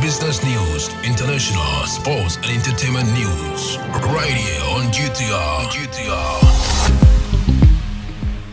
business news, international, sports, and entertainment news. Right here on GTR. GTR.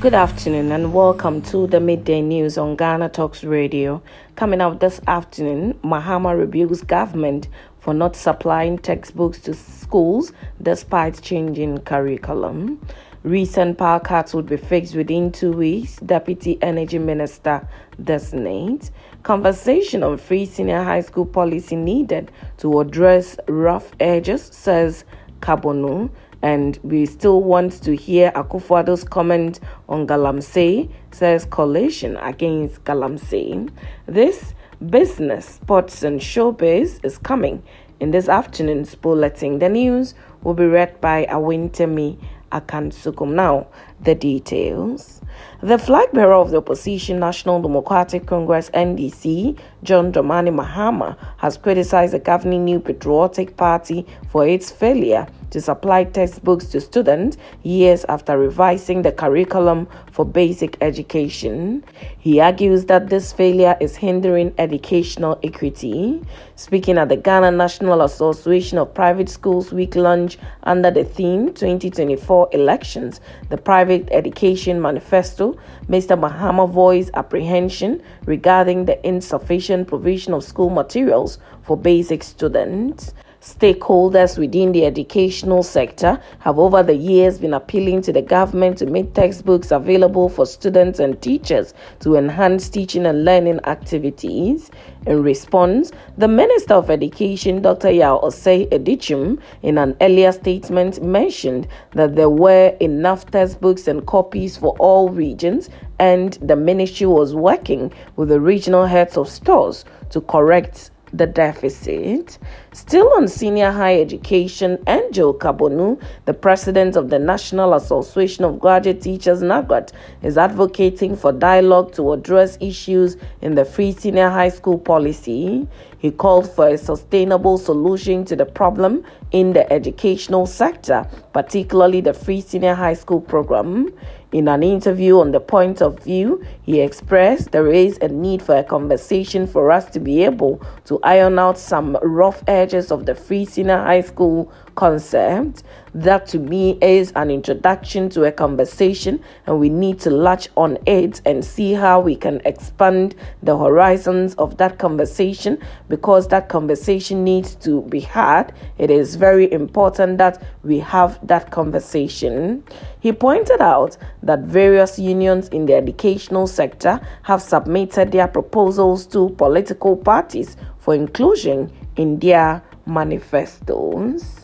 Good afternoon and welcome to the midday news on Ghana Talks Radio. Coming out this afternoon, Mahama rebukes government for not supplying textbooks to schools despite changing curriculum. Recent power cuts would be fixed within two weeks, Deputy Energy Minister designates. Conversation on free senior high school policy needed to address rough edges, says Carbonu. And we still want to hear Akufo-Addo's comment on Galamsey, says coalition against Galamsey. This business, sports, and showbiz is coming in this afternoon's bulletin. The news will be read by Awentemi Akansukum. Now, the details. The flag bearer of the opposition National Democratic Congress NDC, John Dramani Mahama, has criticized the governing New Patriotic Party for its failure to supply textbooks to students years after revising the curriculum for basic education. He argues that this failure is hindering educational equity. Speaking at the Ghana National Association of Private Schools week lunch under the theme 2024 elections, the Private Education Manifesto, Mr. Mahama voiced apprehension regarding the insufficient provision of school materials for basic students. Stakeholders within the educational sector have over the years been appealing to the government to make textbooks available for students and teachers to enhance teaching and learning activities. In response, the Minister of Education, Dr. Yao Osei Adutwum, in an earlier statement mentioned that there were enough textbooks and copies for all regions and the ministry was working with the regional heads of stores to correct the deficit. Still on senior high education, Angel Carbonu, the president of the National Association of Graduate Teachers NAGRAT, is advocating for dialogue to address issues in the free senior high school policy. He called for a sustainable solution to the problem in the educational sector, particularly the free senior high school program. In an interview on the point of view, he expressed there is a need for a conversation for us to be able to iron out some rough edges of the free senior high school concept. That to me is an introduction to a conversation, and we need to latch on it and see how we can expand the horizons of that conversation because that conversation needs to be had. It is very important that we have that conversation. He pointed out that various unions in the educational sector have submitted their proposals to political parties for inclusion in their manifestos.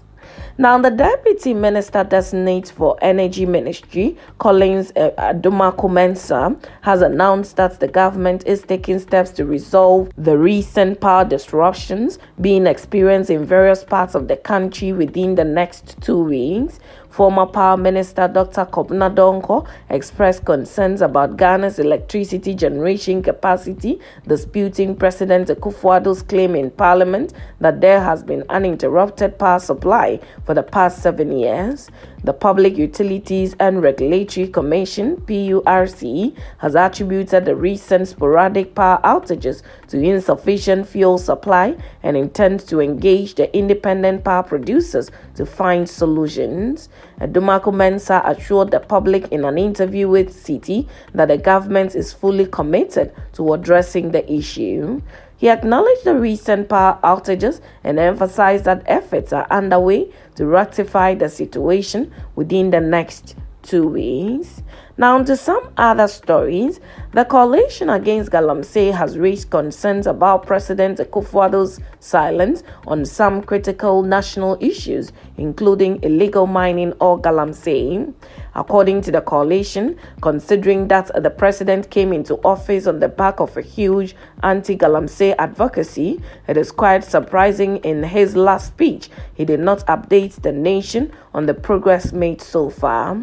Now, the Deputy Minister Designate for Energy Ministry, Collins uh, Adomako has announced that the government is taking steps to resolve the recent power disruptions being experienced in various parts of the country within the next two weeks. Former Power Minister Dr. Kwabena Donkor expressed concerns about Ghana's electricity generation capacity, disputing President Akufo-Addo's claim in Parliament that there has been uninterrupted power supply for the past seven years. The Public Utilities and Regulatory Commission (PURC) has attributed the recent sporadic power outages to insufficient fuel supply and intends to engage the independent power producers to find solutions. Adomako Mensah assured the public in an interview with Citi that the government is fully committed to addressing the issue. He acknowledged the recent power outages and emphasized that efforts are underway to rectify the situation within the next two weeks. Now, to some other stories, the coalition against Galamsey has raised concerns about President Akufo-Addo's silence on some critical national issues, including illegal mining or Galamsey. According to the coalition, considering that the president came into office on the back of a huge anti Galamsey advocacy, it is quite surprising in his last speech he did not update the nation on the progress made so far.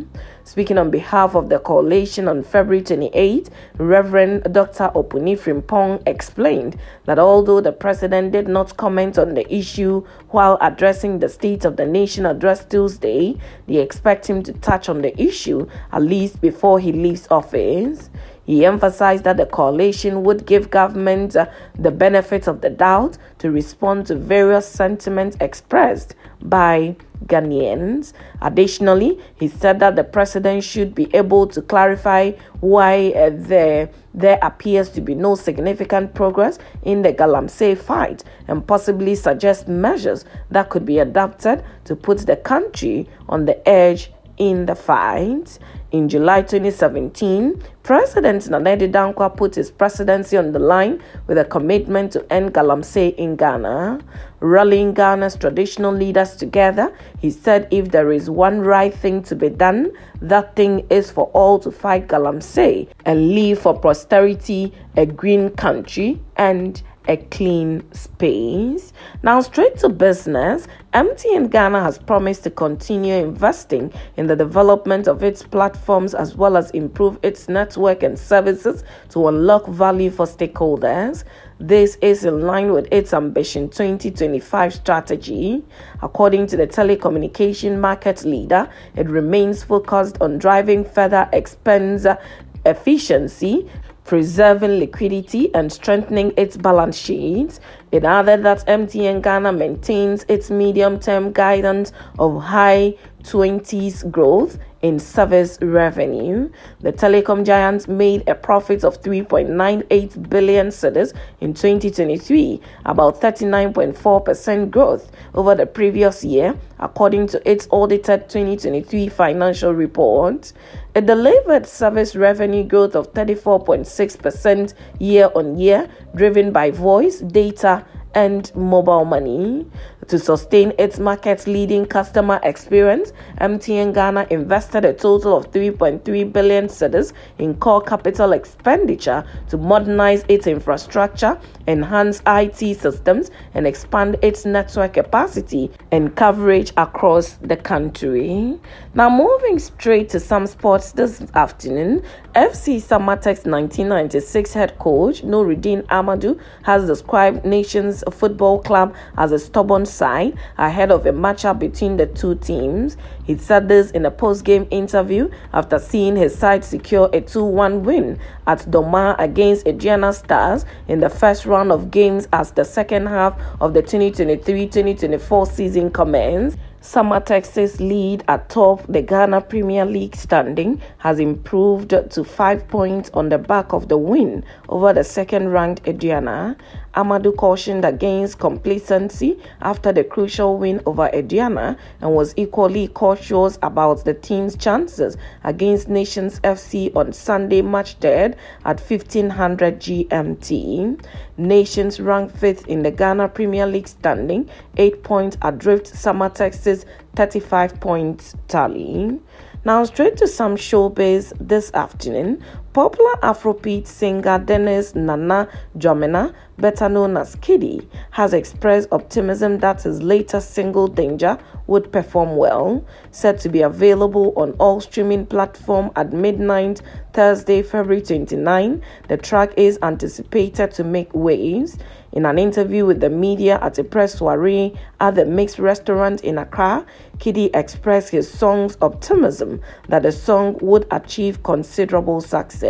Speaking on behalf of the coalition on February 28, Reverend Dr. Opuni Frimpong explained that although the president did not comment on the issue while addressing the State of the Nation address Tuesday, they expect him to touch on the issue at least before he leaves office. He emphasized that the coalition would give government uh, the benefit of the doubt to respond to various sentiments expressed by Ghanaians. Additionally, he said that the president should be able to clarify why uh, there, there appears to be no significant progress in the Galamsey fight and possibly suggest measures that could be adopted to put the country on the edge in the fight. In July 2017, President Nana Dankwa put his presidency on the line with a commitment to end Galamsey in Ghana. Rallying Ghana's traditional leaders together, he said if there is one right thing to be done, that thing is for all to fight Galamsey and leave for prosperity, a green country, and a clean space. Now, straight to business, MTN Ghana has promised to continue investing in the development of its platforms as well as improve its network and services to unlock value for stakeholders. This is in line with its Ambition 2025 strategy. According to the telecommunication market leader, it remains focused on driving further expense efficiency preserving liquidity and strengthening its balance sheet. It added that MTN Ghana maintains its medium term guidance of high 20s growth in service revenue. The telecom giants made a profit of 3.98 billion cedis in 2023, about 39.4% growth over the previous year, according to its audited 2023 financial report. It delivered service revenue growth of 34.6% year on year, driven by voice, data, and mobile money. To sustain its market leading customer experience, MTN Ghana invested a total of 3.3 billion cedis in core capital expenditure to modernize its infrastructure, enhance IT systems, and expand its network capacity and coverage across the country. Now, moving straight to some sports this afternoon, FC Samartex 1996 head coach Nouruddin Amadou has described Nations Football Club as a stubborn ahead of a matchup between the two teams. He said this in a post game interview after seeing his side secure a 2 1 win at Dormaa against Aduana Stars in the first round of games as the second half of the 2023 2024 season commenced. Samartex's lead atop the Ghana Premier League standing has improved to five points on the back of the win over the second ranked Aduana. Amadou cautioned against complacency after the crucial win over Aduana and was equally cautious about the team's chances against Nations FC on Sunday, March 3rd at 1500 GMT. Nations ranked fifth in the Ghana Premier League standing, 8 points adrift Samartex's 35 points tally. Now, straight to some showbiz this afternoon. Popular Afrobeat singer Dennis Nana Dwamena, better known as Kidi, has expressed optimism that his latest single Danger would perform well. Set to be available on all streaming platforms at midnight Thursday, February 29, the track is anticipated to make waves. In an interview with the media at a press soiree at the Mixed Restaurant in Accra, Kidi expressed his song's optimism that the song would achieve considerable success.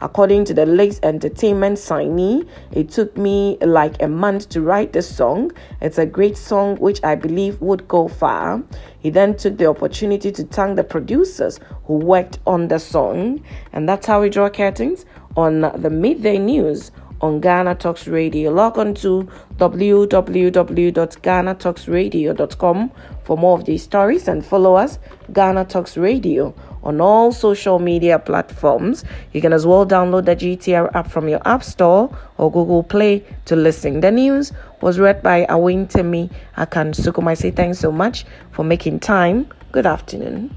According to the Lynx Entertainment signee, it took me like a month to write the song. It's a great song which I believe would go far. He then took the opportunity to thank the producers who worked on the song. And that's how we draw curtains on the midday news on Ghana Talks Radio. Log on to www.ghanatalksradio.com for more of these stories and follow us, Ghana Talks Radio, on all social media platforms. You can as well download the GTR app from your App Store or Google Play to listen. The news was read by Awin Temi Akan Sukum. I say thanks so much for making time. Good afternoon.